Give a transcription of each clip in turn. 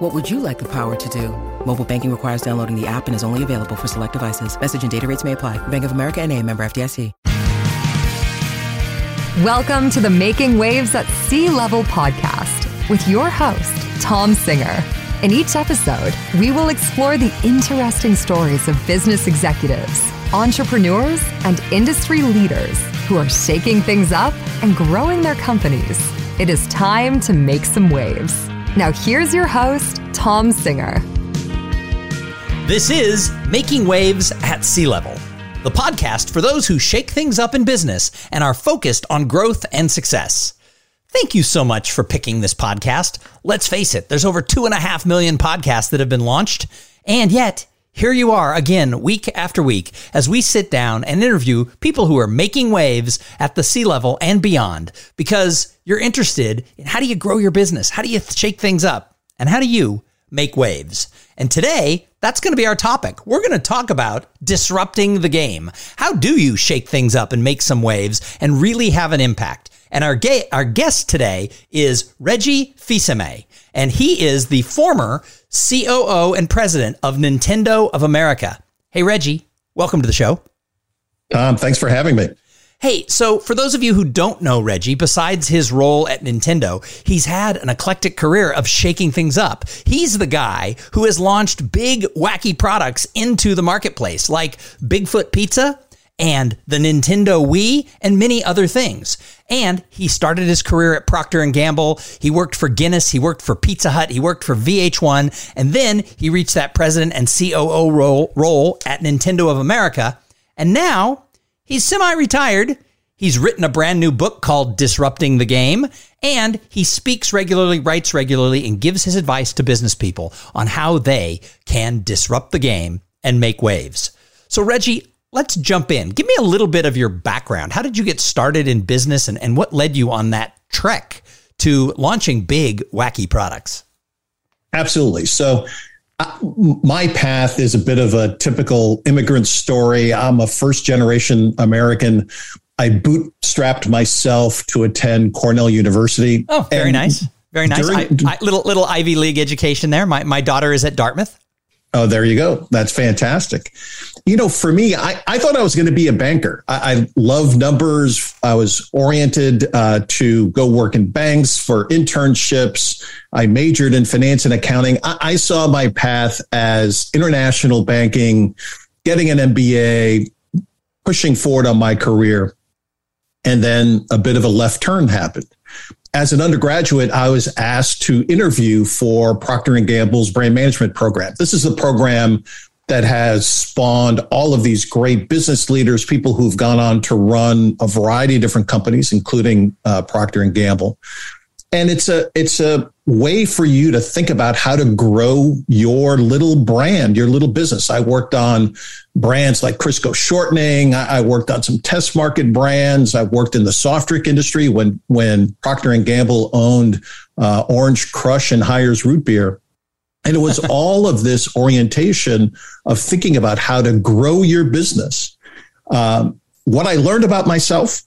What would you like the power to do? Mobile banking requires downloading the app and is only available for select devices. Message and data rates may apply. Bank of America and a member FDIC. Welcome to the Making Waves at C-Level podcast with your host, Tom Singer. In each episode, we will explore the interesting stories of business executives, entrepreneurs, and industry leaders who are shaking things up and growing their companies. It is time to make some waves. Now, here's your host, Tom Singer. This is Making Waves at C-Level, the podcast for those who shake things up in business and are focused on growth and success. Thank you so much for picking this podcast. Let's face it, there's over two and a half million podcasts that have been launched. And yet, here you are again, week after week, as we sit down and interview people who are making waves at the sea level and beyond because you're interested in how do you grow your business? How do you shake things up? And how do you make waves? And today, that's going to be our topic. We're going to talk about disrupting the game. How do you shake things up and make some waves and really have an impact? And our, ga- our guest today is Reggie Fils-Aimé, and he is the former COO and president of Nintendo of America. Hey, Reggie, welcome to the show. Tom, thanks for having me. Hey, so for those of you who don't know Reggie, besides his role at Nintendo, he's had an eclectic career of shaking things up. He's the guy who has launched big, wacky products into the marketplace, like Bigfoot Pizza, and the Nintendo Wii and many other things. And he started his career at Procter and Gamble. He worked for Guinness, he worked for Pizza Hut, he worked for VH1, and then he reached that president and COO role, role at Nintendo of America. And now he's semi-retired. He's written a brand new book called Disrupting the Game, and he speaks regularly, writes regularly, and gives his advice to business people on how they can disrupt the game and make waves. So, Reggie, let's jump in. Give me a little bit of your background. How did you get started in business and, and what led you on that trek to launching big, wacky products? Absolutely. So, uh, my path is a bit of a typical immigrant story. I'm a first generation American. I bootstrapped myself to attend Cornell University. Oh, very nice. Very nice. During, I, I, little little Ivy League education there. My my daughter is at Dartmouth. Oh, there you go. That's fantastic. You know, for me, I, I thought I was going to be a banker. I, I love numbers. I was oriented uh, to go work in banks for internships. I majored in finance and accounting. I, I saw my path as international banking, getting an MBA, pushing forward on my career. And then a bit of a left turn happened as an undergraduate, I was asked to interview for Procter and Gamble's brand management program. This is a program that has spawned all of these great business leaders, people who've gone on to run a variety of different companies, including uh, Procter and Gamble. And it's a it's a way for you to think about how to grow your little brand your little business. I worked on brands like crisco shortening. I worked on some test market brands. I worked in the soft drink industry when when procter and gamble owned uh, orange crush and Hires root beer and it was all of this orientation of thinking about how to grow your business um, what i learned about myself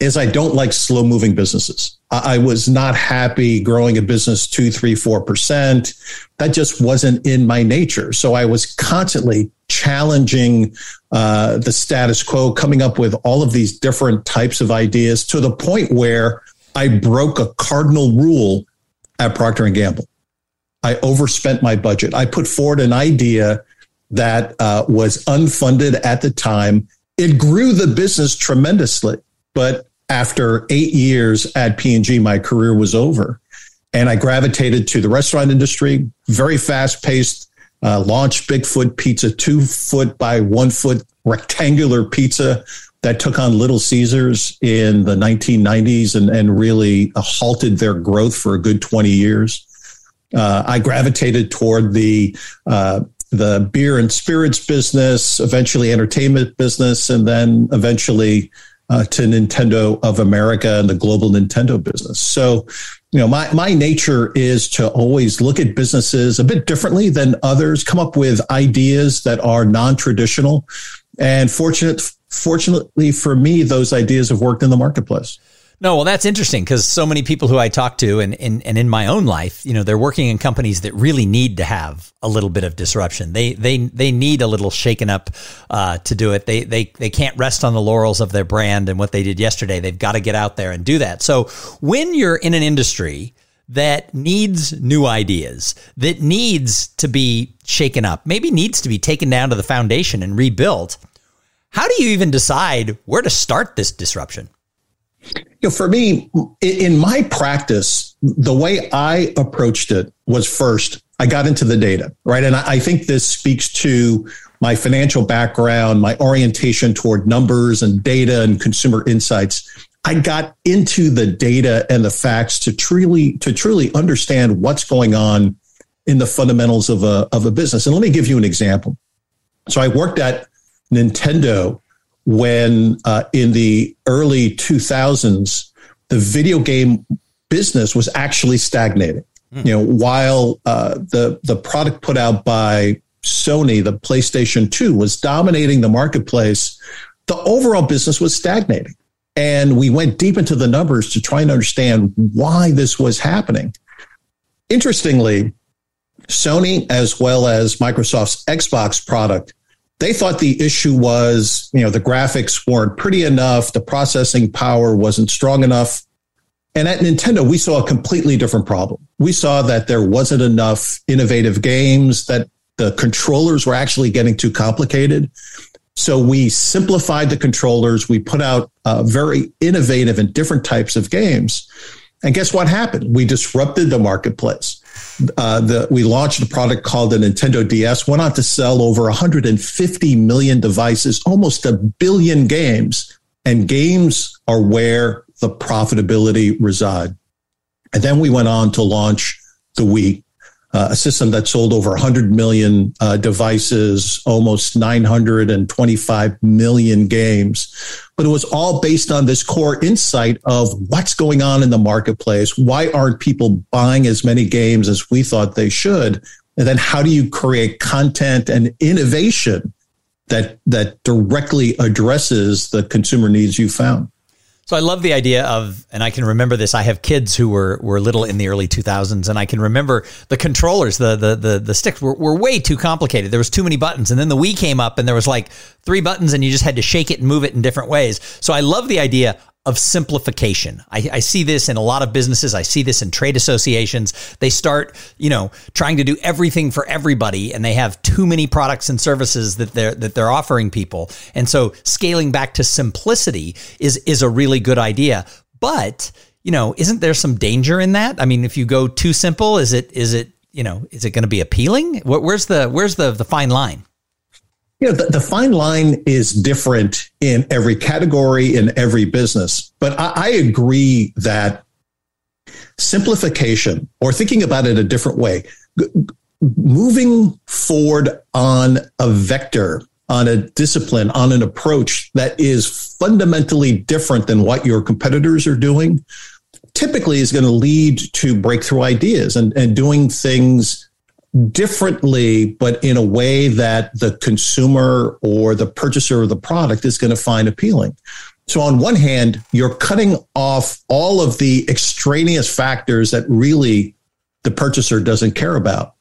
is I don't like slow moving businesses. I was not happy growing a business two, three, four percent. That just wasn't in my nature. So I was constantly challenging uh, the status quo, coming up with all of these different types of ideas to the point where I broke a cardinal rule at Procter and Gamble. I overspent my budget. I put forward an idea that uh, was unfunded at the time. It grew the business tremendously but after eight years at P&G, my career was over. And I gravitated to the restaurant industry, very fast paced, uh, launched Bigfoot Pizza, two foot by one foot rectangular pizza that took on Little Caesars in the 1990s and, and really halted their growth for a good 20 years. Uh, I gravitated toward the uh, the beer and spirits business, eventually entertainment business, and then eventually uh, to Nintendo of America and the global Nintendo business. So, you know, my, my nature is to always look at businesses a bit differently than others, come up with ideas that are non traditional. And fortunate, fortunately for me, those ideas have worked in the marketplace. No, well, that's interesting because so many people who I talk to and, and, and in my own life, you know, they're working in companies that really need to have a little bit of disruption. They they they need a little shaken up uh, to do it. They they they can't rest on the laurels of their brand and what they did yesterday. They've got to get out there and do that. So when you're in an industry that needs new ideas, that needs to be shaken up, maybe needs to be taken down to the foundation and rebuilt. How do you even decide where to start this disruption? You know, for me, in my practice, the way I approached it was first, I got into the data, right? And I think this speaks to my financial background, my orientation toward numbers and data and consumer insights. I got into the data and the facts to truly to truly understand what's going on in the fundamentals of a of a business. And let me give you an example. So I worked at Nintendo when uh, in the early 2000s, the video game business was actually stagnating. Mm. You know, while uh, the the product put out by Sony, the PlayStation 2, was dominating the marketplace, the overall business was stagnating. And we went deep into the numbers to try and understand why this was happening. Interestingly, Sony, as well as Microsoft's Xbox product, they thought the issue was, you know, the graphics weren't pretty enough, the processing power wasn't strong enough. And at Nintendo, we saw a completely different problem. We saw that there wasn't enough innovative games, that the controllers were actually getting too complicated. So we simplified the controllers. We put out uh, very innovative and different types of games. And guess what happened? We disrupted the marketplace uh, the, we launched a product called the Nintendo DS, went on to sell over 150 million devices, almost a billion games. And games are where the profitability reside. And then we went on to launch the Wii, uh, a system that sold over 100 million uh, devices, almost 925 million games. But it was all based on this core insight of what's going on in the marketplace. Why aren't people buying as many games as we thought they should? And then how do you create content and innovation that that directly addresses the consumer needs you found? So I love the idea of, and I can remember this. I have kids who were were little in the early 2000s, and I can remember the controllers, the the the, the sticks were, were way too complicated. There was too many buttons, and then the Wii came up, and there was like three buttons, and you just had to shake it and move it in different ways. So I love the idea of simplification. I, I, see this in a lot of businesses. I see this in trade associations. They start, you know, trying to do everything for everybody, and they have too many products and services that they're that they're offering people. And so, scaling back to simplicity is is a really good idea. But you know, isn't there some danger in that? I mean, if you go too simple, is it is it you know is it going to be appealing? Where's the where's the the fine line? You know, the, the, fine line is different in every category, in every business. But I, I agree that simplification or thinking about it a different way, g- moving forward on a vector, on a discipline, on an approach that is fundamentally different than what your competitors are doing, typically is going to lead to breakthrough ideas and, and doing things differently, but in a way that the consumer or the purchaser of the product is going to find appealing. So, on one hand, you're cutting off all of the extraneous factors that really the purchaser doesn't care about,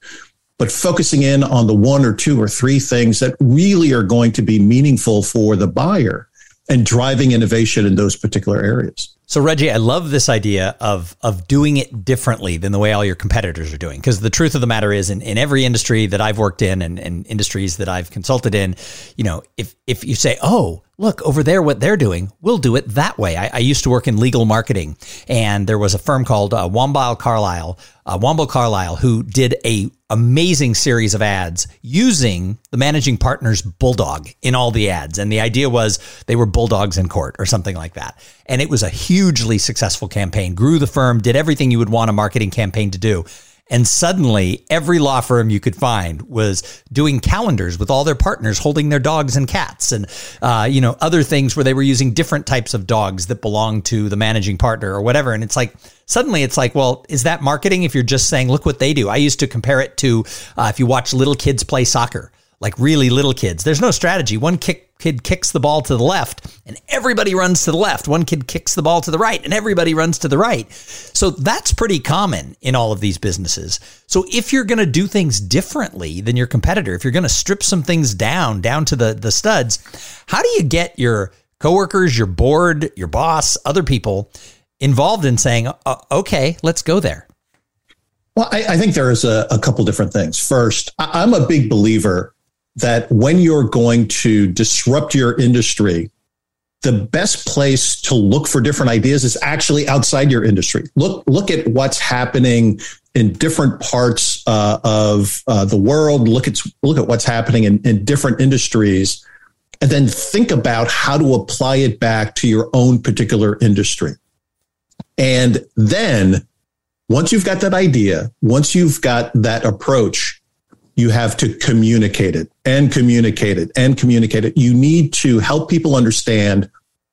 but focusing in on the one or two or three things that really are going to be meaningful for the buyer and driving innovation in those particular areas. So Reggie, I love this idea of of doing it differently than the way all your competitors are doing. Because the truth of the matter is, in, in every industry that I've worked in and, and industries that I've consulted in, you know, if if you say, "Oh, look over there, what they're doing, we'll do it that way." I, I used to work in legal marketing, and there was a firm called uh, Wambile Carlyle, uh, Womble Carlyle, who did a amazing series of ads using the managing partner's bulldog in all the ads. And the idea was they were bulldogs in court or something like that. And it was a hugely successful campaign, grew the firm, did everything you would want a marketing campaign to do. And suddenly, every law firm you could find was doing calendars with all their partners holding their dogs and cats, and uh, you know other things where they were using different types of dogs that belong to the managing partner or whatever. And it's like suddenly it's like, well, is that marketing? If you're just saying, look what they do. I used to compare it to uh, if you watch little kids play soccer like really little kids. There's no strategy. One kick, kid kicks the ball to the left and everybody runs to the left. One kid kicks the ball to the right and everybody runs to the right. So that's pretty common in all of these businesses. So if you're going to do things differently than your competitor, if you're going to strip some things down, down to the, the studs, how do you get your coworkers, your board, your boss, other people involved in saying, okay, let's go there? Well, I, I think there's a, a couple different things. First, I'm a big believer that when you're going to disrupt your industry, the best place to look for different ideas is actually outside your industry. Look, look at what's happening in different parts uh, of uh, the world. Look at look at what's happening in, in different industries, and then think about how to apply it back to your own particular industry. And then, once you've got that idea, once you've got that approach, you have to communicate it and communicate it and communicate it. You need to help people understand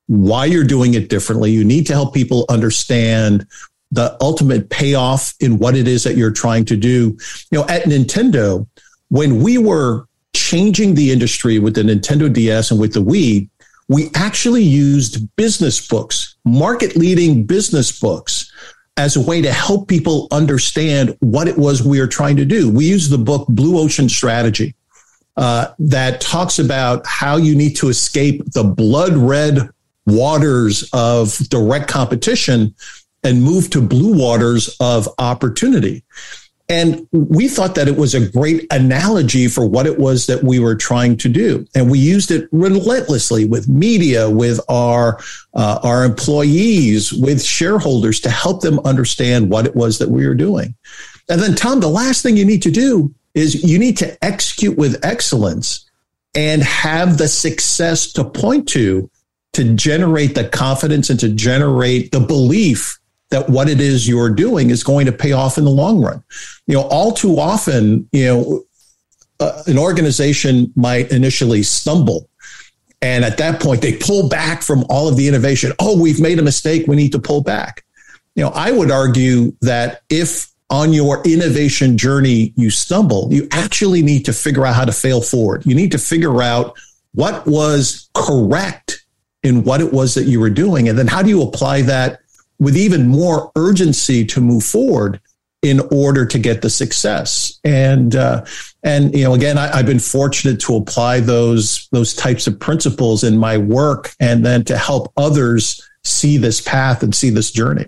why you're doing it differently. You need to help people understand the ultimate payoff in what it is that you're trying to do. You know, at Nintendo, when we were changing the industry with the Nintendo DS and with the Wii, we actually used business books, market leading business books as a way to help people understand what it was we are trying to do. We use the book Blue Ocean Strategy uh, that talks about how you need to escape the blood red waters of direct competition and move to blue waters of opportunity. And we thought that it was a great analogy for what it was that we were trying to do. And we used it relentlessly with media, with our, uh, our employees, with shareholders to help them understand what it was that we were doing. And then, Tom, the last thing you need to do is you need to execute with excellence and have the success to point to to generate the confidence and to generate the belief that what it is you're doing is going to pay off in the long run. You know, all too often, you know, uh, an organization might initially stumble. And at that point, they pull back from all of the innovation. Oh, we've made a mistake. We need to pull back. You know, I would argue that if on your innovation journey you stumble, you actually need to figure out how to fail forward. You need to figure out what was correct in what it was that you were doing. And then how do you apply that with even more urgency to move forward in order to get the success. And uh, and you know, again, I, have been fortunate to apply those those types of principles in my work, and then to help others see this path and see this journey.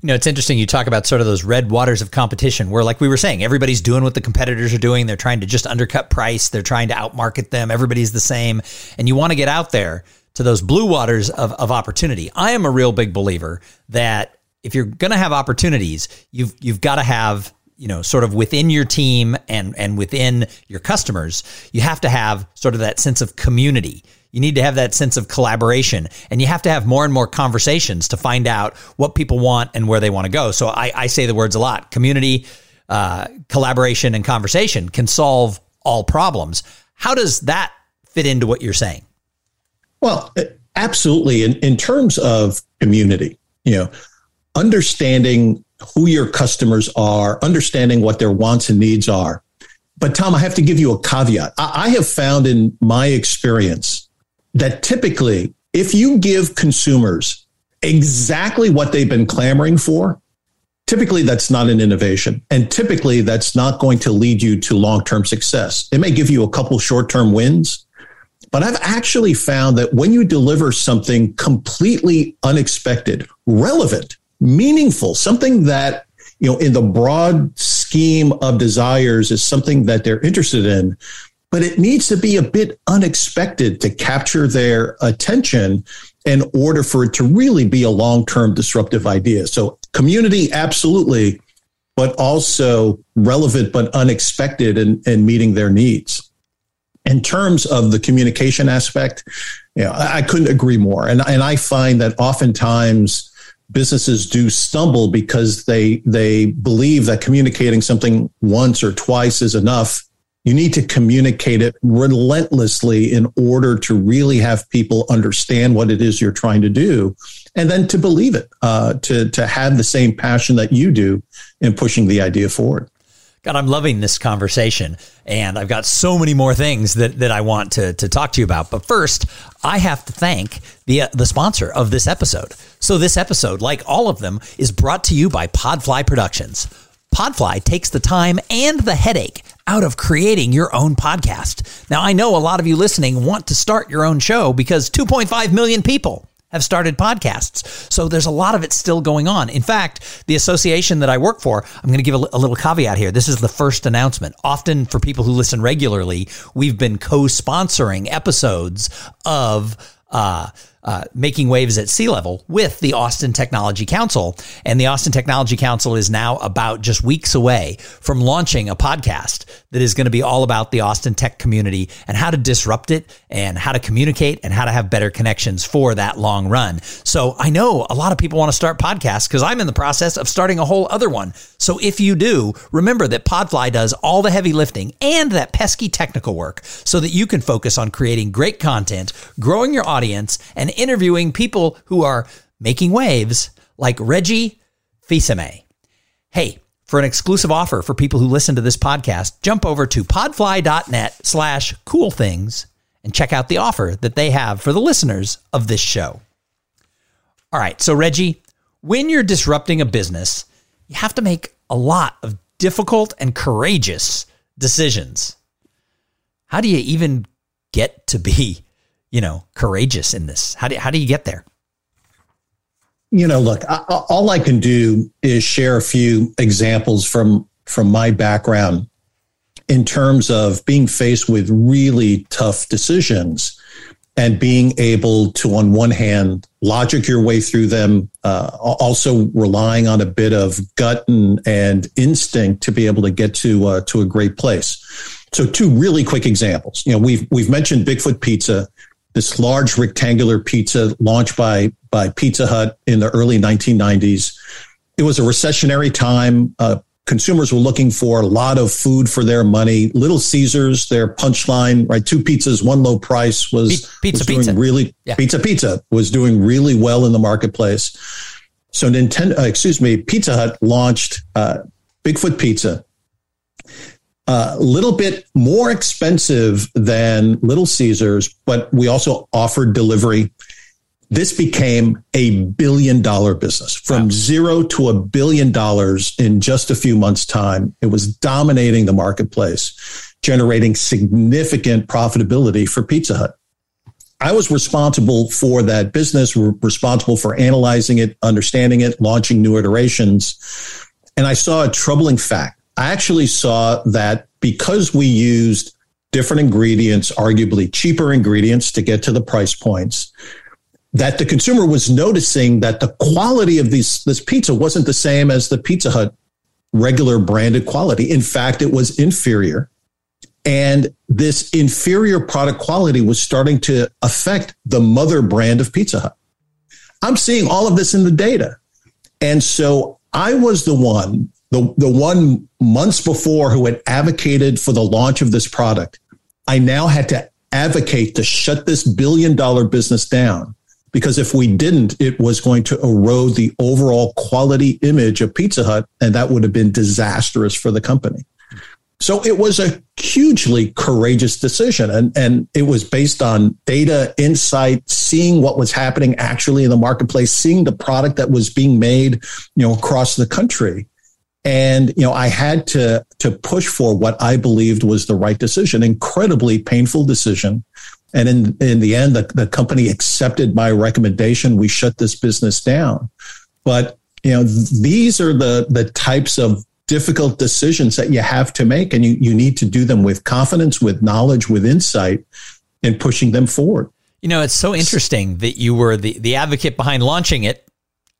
You know, it's interesting. You talk about sort of those red waters of competition where, like we were saying, everybody's doing what the competitors are doing. They're trying to just undercut price. They're trying to outmarket them. Everybody's the same. And you want to get out there to those blue waters of, of opportunity. I am a real big believer that if you're going to have opportunities, you've you've got to have you know sort of within your team and and within your customers, you have to have sort of that sense of community. You need to have that sense of collaboration, and you have to have more and more conversations to find out what people want and where they want to go. So I, I say the words a lot: community, uh, collaboration, and conversation can solve all problems. How does that fit into what you're saying? Well, uh, absolutely. In, in terms of community, you know, understanding who your customers are, understanding what their wants and needs are. But Tom, I have to give you a caveat. I, I have found in my experience that typically, if you give consumers exactly what they've been clamoring for, typically that's not an innovation. And typically that's not going to lead you to long term success. It may give you a couple short term wins, but I've actually found that when you deliver something completely unexpected, relevant, meaningful, something that, you know, in the broad scheme of desires is something that they're interested in, but it needs to be a bit unexpected to capture their attention in order for it to really be a long term disruptive idea. So, community, absolutely, but also relevant but unexpected and in, in meeting their needs in terms of the communication aspect, you know, I, couldn't agree more. And, and I find that oftentimes businesses do stumble because they they believe that communicating something once or twice is enough you need to communicate it relentlessly in order to really have people understand what it is you're trying to do and then to believe it uh, to to have the same passion that you do in pushing the idea forward God, I'm loving this conversation, and I've got so many more things that, that I want to, to talk to you about. But first, I have to thank the uh, the sponsor of this episode. So this episode, like all of them, is brought to you by Podfly Productions. Podfly takes the time and the headache out of creating your own podcast. Now, I know a lot of you listening want to start your own show because 2.5 million people have started podcasts. So there's a lot of it still going on. In fact, the association that I work for, I'm going to give a, a, little caveat here. This is the first announcement. Often for people who listen regularly, we've been co-sponsoring episodes of uh, uh, making waves at C-level with the Austin Technology Council. And the Austin Technology Council is now about just weeks away from launching a podcast that is going to be all about the Austin tech community and how to disrupt it and how to communicate and how to have better connections for that long run. So I know a lot of people want to start podcasts because I'm in the process of starting a whole other one. So if you do, remember that Podfly does all the heavy lifting and that pesky technical work so that you can focus on creating great content, growing your audience, and interviewing people who are making waves like Reggie Fils-Aimé. Hey, for an exclusive offer for people who listen to this podcast, jump over to podfly.net slash cool things and check out the offer that they have for the listeners of this show. All right, so Reggie, when you're disrupting a business, you have to make a lot of difficult and courageous decisions. How do you even get to be you know, courageous in this? How do, how do you get there? You know, look, I, all I can do is share a few examples from from my background in terms of being faced with really tough decisions and being able to, on one hand, logic your way through them, uh, also relying on a bit of gut and, and instinct to be able to get to uh, to a great place. So, two really quick examples. You know, we've we've mentioned Bigfoot Pizza this large rectangular pizza launched by by Pizza Hut in the early 1990s. It was a recessionary time. Uh, consumers were looking for a lot of food for their money. Little Caesars, their punchline, right? Two pizzas, one low price was, pizza, was doing pizza. really yeah. pizza pizza was doing really well in the marketplace. So Nintendo, uh, excuse me, Pizza Hut launched uh, Bigfoot Pizza a little bit more expensive than Little Caesars, but we also offered delivery. This became a billion dollar business from wow. zero to a billion dollars in just a few months' time. It was dominating the marketplace, generating significant profitability for Pizza Hut. I was responsible for that business, responsible for analyzing it, understanding it, launching new iterations. And I saw a troubling fact I actually saw that because we used different ingredients, arguably cheaper ingredients to get to the price points, that the consumer was noticing that the quality of these this pizza wasn't the same as the Pizza Hut regular branded quality. In fact, it was inferior. And this inferior product quality was starting to affect the mother brand of Pizza Hut. I'm seeing all of this in the data. And so I was the one the, the one months before who had advocated for the launch of this product, I now had to advocate to shut this billion dollar business down because if we didn't, it was going to erode the overall quality image of Pizza Hut, and that would have been disastrous for the company. So it was a hugely courageous decision, and, and it was based on data, insight, seeing what was happening actually in the marketplace, seeing the product that was being made, you know, across the country. And, you know, I had to, to push for what I believed was the right decision, incredibly painful decision. And in, in the end, the, the company accepted my recommendation. We shut this business down. But, you know, these are the, the types of difficult decisions that you have to make. And you, you need to do them with confidence, with knowledge, with insight, and pushing them forward. You know, it's so interesting that you were the, the advocate behind launching it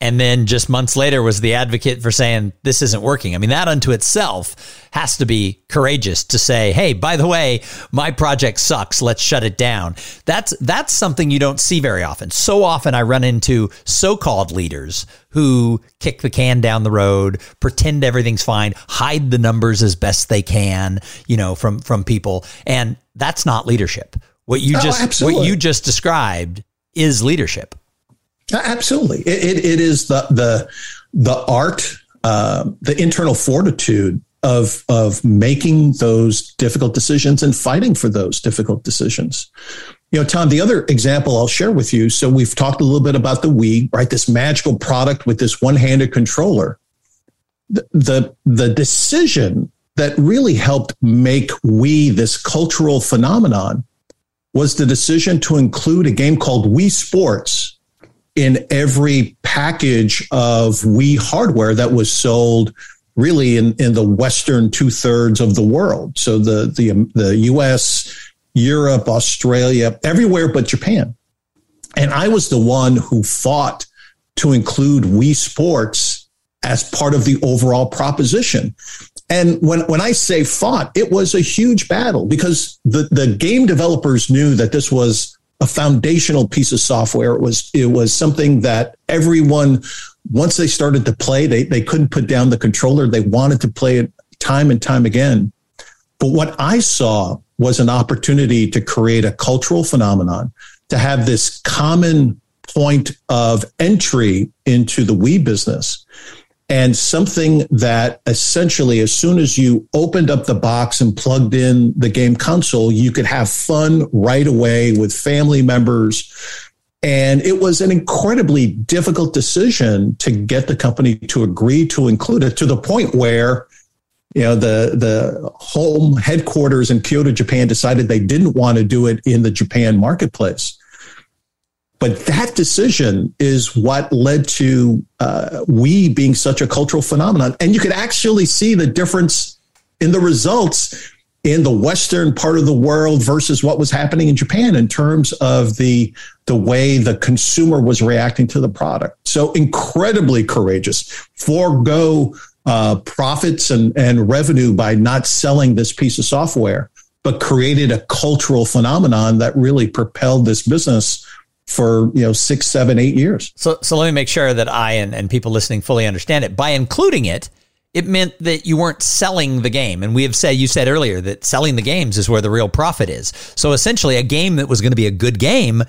and then just months later was the advocate for saying this isn't working. I mean, that unto itself has to be courageous to say, "Hey, by the way, my project sucks. Let's shut it down." That's that's something you don't see very often. So often I run into so-called leaders who kick the can down the road, pretend everything's fine, hide the numbers as best they can, you know, from from people, and that's not leadership. What you oh, just absolutely. what you just described is leadership. Absolutely, it, it, it is the the the art, uh, the internal fortitude of of making those difficult decisions and fighting for those difficult decisions. You know, Tom, the other example I'll share with you. So we've talked a little bit about the Wii, right? This magical product with this one-handed controller. The the, the decision that really helped make Wii this cultural phenomenon was the decision to include a game called Wii Sports in every package of Wii hardware that was sold really in, in the western two thirds of the world. So the, the, um, the US, Europe, Australia, everywhere but Japan. And I was the one who fought to include Wii Sports as part of the overall proposition. And when, when I say fought, it was a huge battle because the, the game developers knew that this was a foundational piece of software. It was it was something that everyone once they started to play, they they couldn't put down the controller. They wanted to play it time and time again. But what I saw was an opportunity to create a cultural phenomenon, to have this common point of entry into the Wii business and something that essentially, as soon as you opened up the box and plugged in the game console, you could have fun right away with family members. And it was an incredibly difficult decision to get the company to agree to include it to the point where, you know, the, the home headquarters in Kyoto, Japan decided they didn't want to do it in the Japan marketplace. But that decision is what led to uh, Wii being such a cultural phenomenon. And you could actually see the difference in the results in the western part of the world versus what was happening in Japan in terms of the the way the consumer was reacting to the product. So incredibly courageous. Forego uh, profits and, and revenue by not selling this piece of software, but created a cultural phenomenon that really propelled this business for you know six, seven, eight years. So, so let me make sure that I and, and people listening fully understand it. By including it, it meant that you weren't selling the game. And we have said, you said earlier that selling the games is where the real profit is. So essentially, a game that was going to be a good game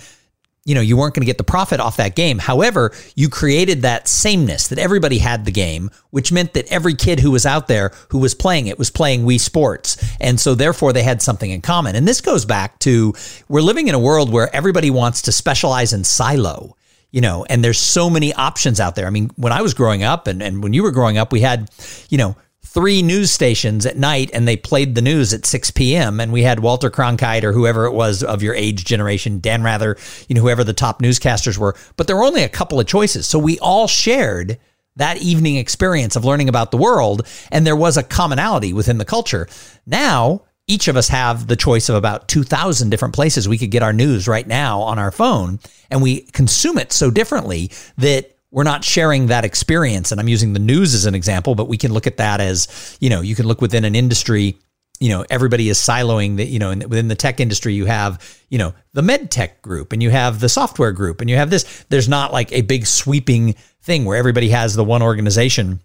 you know, you weren't going to get the profit off that game. However, you created that sameness that everybody had the game, which meant that every kid who was out there who was playing it was playing Wii Sports. And so therefore they had something in common. And this goes back to we're living in a world where everybody wants to specialize in silo you know, and there's so many options out there. I mean, when I was growing up and, and when you were growing up, we had, you know, three news stations at night and they played the news at 6 p.m. And we had Walter Cronkite or whoever it was of your age generation, Dan Rather, you know, whoever the top newscasters were. But there were only a couple of choices. So we all shared that evening experience of learning about the world. And there was a commonality within the culture. Now, each of us have the choice of about 2,000 different places we could get our news right now on our phone. And we consume it so differently that we're not sharing that experience. And I'm using the news as an example, but we can look at that as, you know, you can look within an industry, you know, everybody is siloing that, you know, within the tech industry, you have, you know, the med tech group and you have the software group and you have this. There's not like a big sweeping thing where everybody has the one organization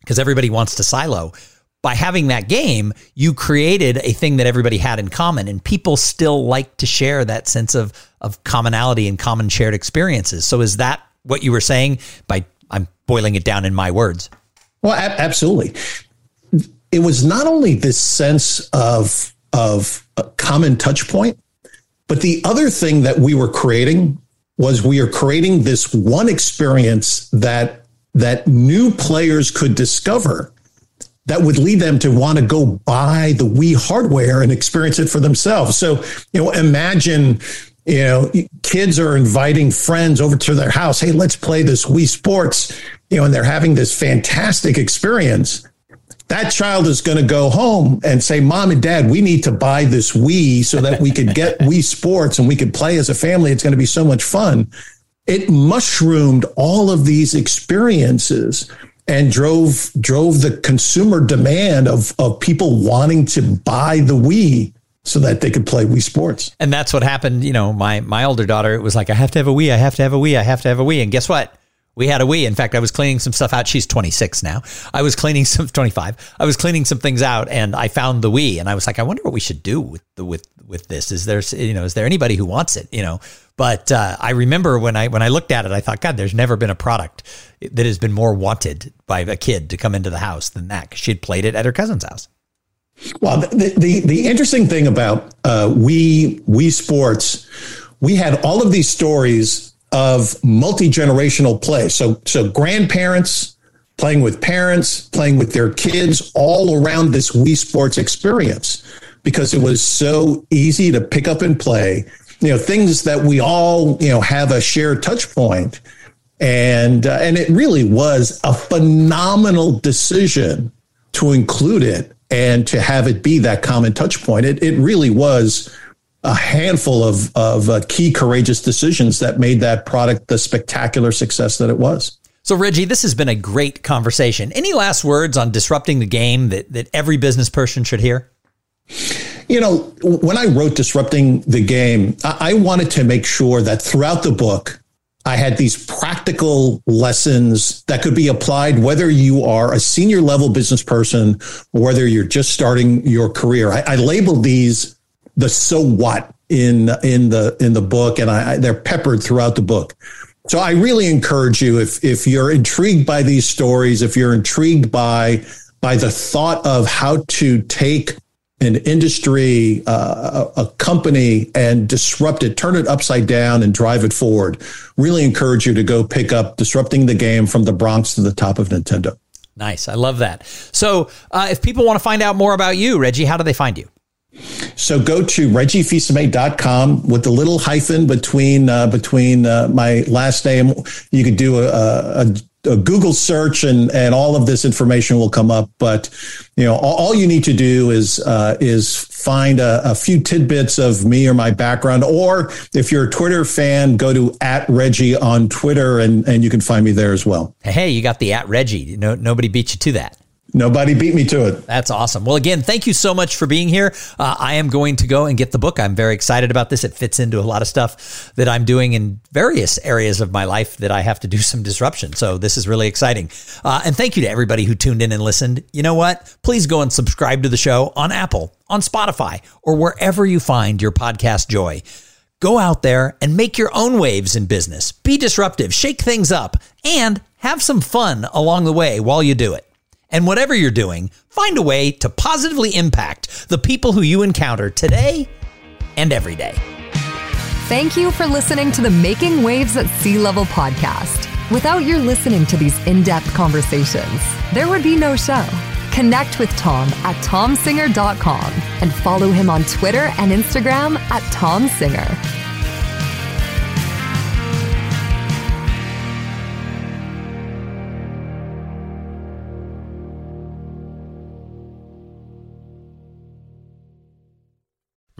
because everybody wants to silo. By having that game, you created a thing that everybody had in common, and people still like to share that sense of of commonality and common shared experiences. So, is that what you were saying by I'm boiling it down in my words. Well, a- absolutely. It was not only this sense of of a common touch point, but the other thing that we were creating was we are creating this one experience that that new players could discover that would lead them to want to go buy the Wii hardware and experience it for themselves. So, you know, imagine you know, kids are inviting friends over to their house. Hey, let's play this Wii Sports, you know, and they're having this fantastic experience. That child is going to go home and say, Mom and Dad, we need to buy this Wii so that we could get Wii Sports and we could play as a family. It's going to be so much fun. it mushroomed all of these experiences and drove drove the consumer demand of of people wanting to buy the Wii so that they could play Wii Sports. And that's what happened. You know, my my older daughter, it was like, I have to have a Wii, I have to have a Wii, I have to have a Wii. And guess what? We had a Wii. In fact, I was cleaning some stuff out. She's 26 now. I was cleaning some 25. I was cleaning some things out, and I found the Wii, and I was like, I wonder what we should do with the with with this. Is there you know is there anybody who wants it? You know, but uh, I remember when I when I looked at it, I thought, God, there's never been a product that has been more wanted by a kid to come into the house than that. Cause she had played it at her cousin's house. Well, the the, the interesting thing about uh, Wii Wii Sports, we had all of these stories of multi generational play. So so grandparents playing with parents, playing with their kids, all around this Wii Sports experience because it was so easy to pick up and play. You know, things that we all you know have a shared touch point, and uh, and it really was a phenomenal decision to include it and to have it be that common touch point. It it really was a handful of of uh, key courageous decisions that made that product the spectacular success that it was. So Reggie, this has been a great conversation. Any last words on disrupting the game that that every business person should hear? You know, when I wrote Disrupting the Game, I wanted to make sure that throughout the book, I had these practical lessons that could be applied whether you are a senior level business person or whether you're just starting your career. I, I labeled these the so what in in the in the book, and I, they're peppered throughout the book. So I really encourage you if if you're intrigued by these stories, if you're intrigued by by the thought of how to take an industry, uh, a company, and disrupt it, turn it upside down, and drive it forward. Really encourage you to go pick up "Disrupting the Game" from the Bronx to the top of Nintendo. Nice, I love that. So, uh, if people want to find out more about you, Reggie, how do they find you? So go to reggiefils with the little hyphen between uh, between uh, my last name. You could do a, a, a, Google search and and all of this information will come up. But you know, all, all you need to do is uh, is find a, a, few tidbits of me or my background. Or if you're a Twitter fan, go to at Reggie on Twitter and and you can find me there as well. Hey, you got the at Reggie. No, nobody beat you to that. Nobody beat me to it. That's awesome. Well, again, thank you so much for being here. Uh, I am going to go and get the book. I'm very excited about this. It fits into a lot of stuff that I'm doing in various areas of my life that I have to do some disruption. So this is really exciting. Uh, and thank you to everybody who tuned in and listened. You know what? Please go and subscribe to the show on Apple, on Spotify, or wherever you find your podcast joy. Go out there and make your own waves in business. Be disruptive, shake things up, and have some fun along the way while you do it. And whatever you're doing, find a way to positively impact the people who you encounter today and every day. Thank you for listening to the Making Waves at C-Level podcast. Without your listening to these in depth conversations, there would be no show. Connect with Tom at tomsinger.com and follow him on Twitter and Instagram at tomsinger.